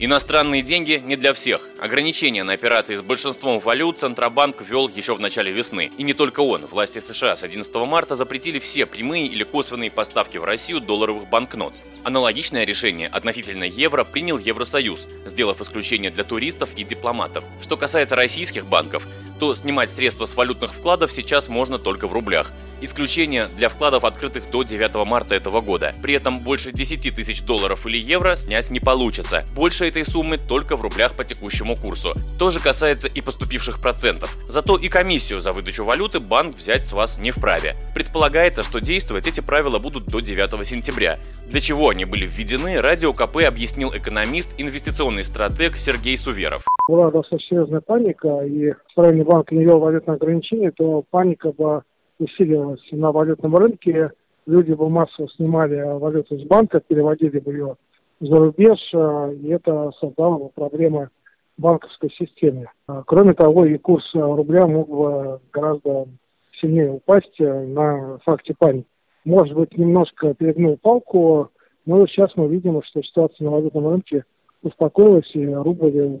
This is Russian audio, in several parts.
Иностранные деньги не для всех. Ограничения на операции с большинством валют Центробанк ввел еще в начале весны. И не только он. Власти США с 11 марта запретили все прямые или косвенные поставки в Россию долларовых банкнот. Аналогичное решение относительно евро принял Евросоюз, сделав исключение для туристов и дипломатов. Что касается российских банков, то снимать средства с валютных вкладов сейчас можно только в рублях. Исключение для вкладов, открытых до 9 марта этого года. При этом больше 10 тысяч долларов или евро снять не получится. Больше этой суммы только в рублях по текущему курсу. То же касается и поступивших процентов. Зато и комиссию за выдачу валюты банк взять с вас не вправе. Предполагается, что действовать эти правила будут до 9 сентября. Для чего они были введены, Радио КП объяснил экономист, инвестиционный стратег Сергей Суверов. Была достаточно серьезная паника, и районе банк не ввел валютные ограничения, то паника бы усиливалась на валютном рынке. Люди бы массово снимали валюту с банка, переводили бы ее за рубеж, а, и это создало бы проблемы банковской системе. А, кроме того, и курс рубля мог бы гораздо сильнее упасть на факте паники. Может быть, немножко перегнул палку, но сейчас мы видим, что ситуация на валютном рынке успокоилась, и рубль э,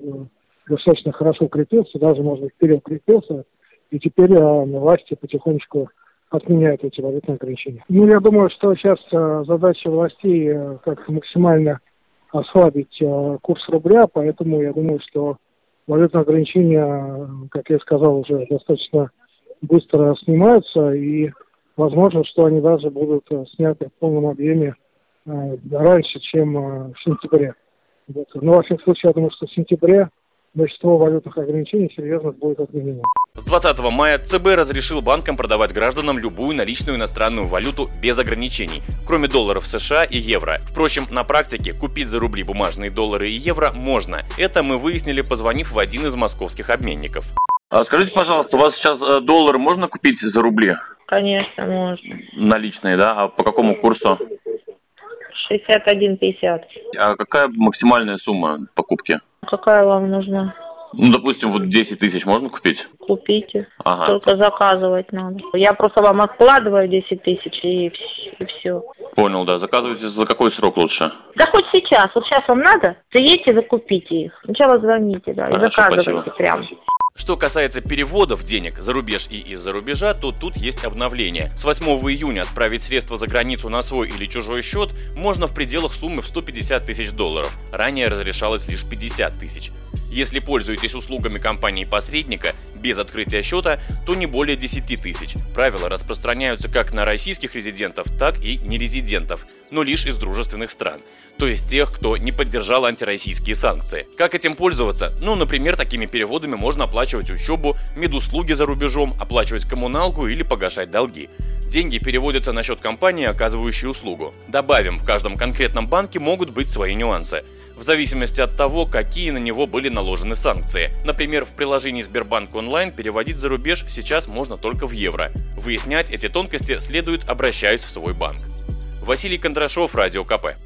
достаточно хорошо укрепился, даже, может быть, переукрепился, и теперь э, власти потихонечку отменяют эти валютные ограничения. Ну, я думаю, что сейчас э, задача властей э, как максимально ослабить э, курс рубля, поэтому я думаю, что валютные ограничения, как я сказал, уже достаточно быстро снимаются, и возможно, что они даже будут э, сняты в полном объеме э, раньше, чем э, в сентябре. Вот. Но, во всяком случае, я думаю, что в сентябре большинство валютных ограничений серьезно будет отменено. С 20 мая ЦБ разрешил банкам продавать гражданам любую наличную иностранную валюту без ограничений, кроме долларов США и евро. Впрочем, на практике купить за рубли бумажные доллары и евро можно. Это мы выяснили, позвонив в один из московских обменников. А скажите, пожалуйста, у вас сейчас доллар можно купить за рубли? Конечно, можно. Наличные, да? А по какому курсу? 61,50. А какая максимальная сумма покупки? Какая вам нужна? Ну, допустим, вот 10 тысяч можно купить? Купите. Ага. Только заказывать надо. Я просто вам откладываю 10 тысяч и, и все. Понял, да. Заказывайте за какой срок лучше? Да хоть сейчас. Вот сейчас вам надо, приедьте, закупите их. Сначала звоните, да, и Хорошо, заказывайте спасибо. прям. Что касается переводов денег за рубеж и из-за рубежа, то тут есть обновление. С 8 июня отправить средства за границу на свой или чужой счет можно в пределах суммы в 150 тысяч долларов. Ранее разрешалось лишь 50 тысяч. Если пользуетесь услугами компании-посредника без открытия счета, то не более 10 тысяч. Правила распространяются как на российских резидентов, так и нерезидентов, но лишь из дружественных стран. То есть тех, кто не поддержал антироссийские санкции. Как этим пользоваться? Ну, например, такими переводами можно оплачивать учебу, медуслуги за рубежом, оплачивать коммуналку или погашать долги. Деньги переводятся на счет компании, оказывающей услугу. Добавим, в каждом конкретном банке могут быть свои нюансы. В зависимости от того, какие на него были наложены санкции. Например, в приложении Сбербанк онлайн переводить за рубеж сейчас можно только в евро. Выяснять эти тонкости следует, обращаясь в свой банк. Василий Кондрашов, Радио КП.